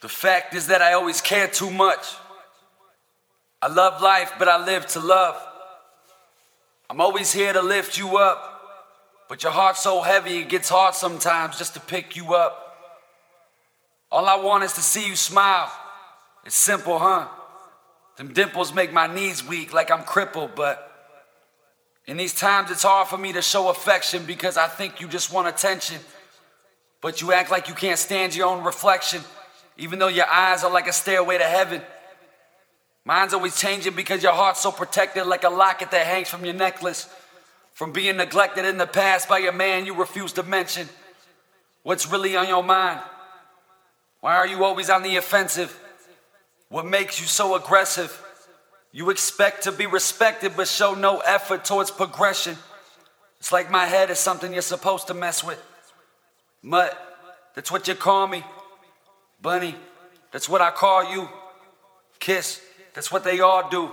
The fact is that I always care too much. I love life, but I live to love. I'm always here to lift you up, but your heart's so heavy it gets hard sometimes just to pick you up. All I want is to see you smile. It's simple, huh? Them dimples make my knees weak like I'm crippled, but in these times it's hard for me to show affection because I think you just want attention. But you act like you can't stand your own reflection, even though your eyes are like a stairway to heaven. Mine's always changing because your heart's so protected, like a locket that hangs from your necklace. From being neglected in the past by a man you refuse to mention. What's really on your mind? Why are you always on the offensive? What makes you so aggressive? You expect to be respected but show no effort towards progression. It's like my head is something you're supposed to mess with. Mutt, that's what you call me. Bunny, that's what I call you. Kiss, that's what they all do.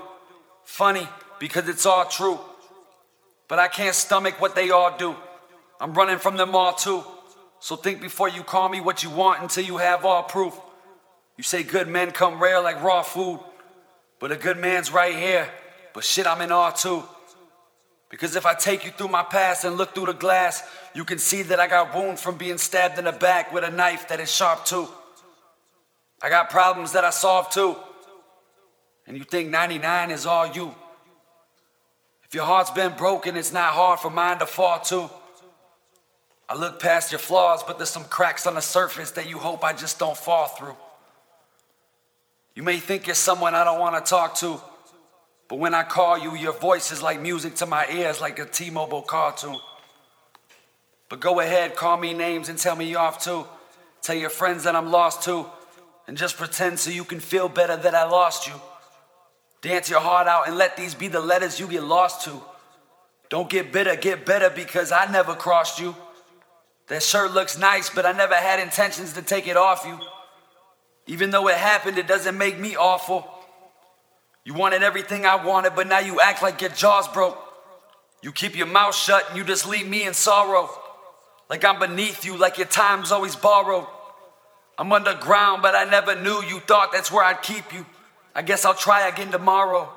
Funny, because it's all true. But I can't stomach what they all do. I'm running from them all too. So think before you call me what you want until you have all proof. You say good men come rare like raw food, but a good man's right here. But shit, I'm in awe too. Because if I take you through my past and look through the glass, you can see that I got wounds from being stabbed in the back with a knife that is sharp too. I got problems that I solve too. And you think 99 is all you. If your heart's been broken, it's not hard for mine to fall too. I look past your flaws, but there's some cracks on the surface that you hope I just don't fall through. You may think you're someone I don't want to talk to, but when I call you, your voice is like music to my ears, like a T Mobile cartoon. But go ahead, call me names and tell me off too. Tell your friends that I'm lost too, and just pretend so you can feel better that I lost you. Dance your heart out and let these be the letters you get lost to. Don't get bitter, get better because I never crossed you. That shirt looks nice, but I never had intentions to take it off you. Even though it happened, it doesn't make me awful. You wanted everything I wanted, but now you act like your jaw's broke. You keep your mouth shut and you just leave me in sorrow. Like I'm beneath you, like your time's always borrowed. I'm underground, but I never knew you thought that's where I'd keep you. I guess I'll try again tomorrow.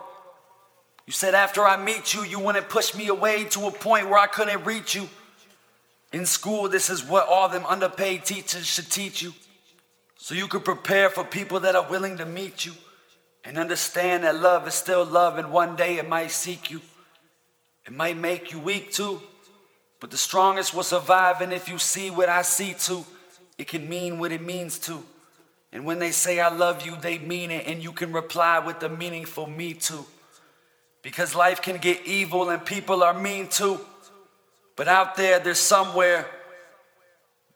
You said after I meet you, you wouldn't push me away to a point where I couldn't reach you. In school, this is what all them underpaid teachers should teach you. So you could prepare for people that are willing to meet you and understand that love is still love and one day it might seek you. It might make you weak too, but the strongest will survive. And if you see what I see too, it can mean what it means to. And when they say I love you, they mean it, and you can reply with the meaningful me too. Because life can get evil and people are mean too. But out there, there's somewhere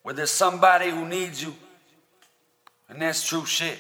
where there's somebody who needs you. And that's true shit.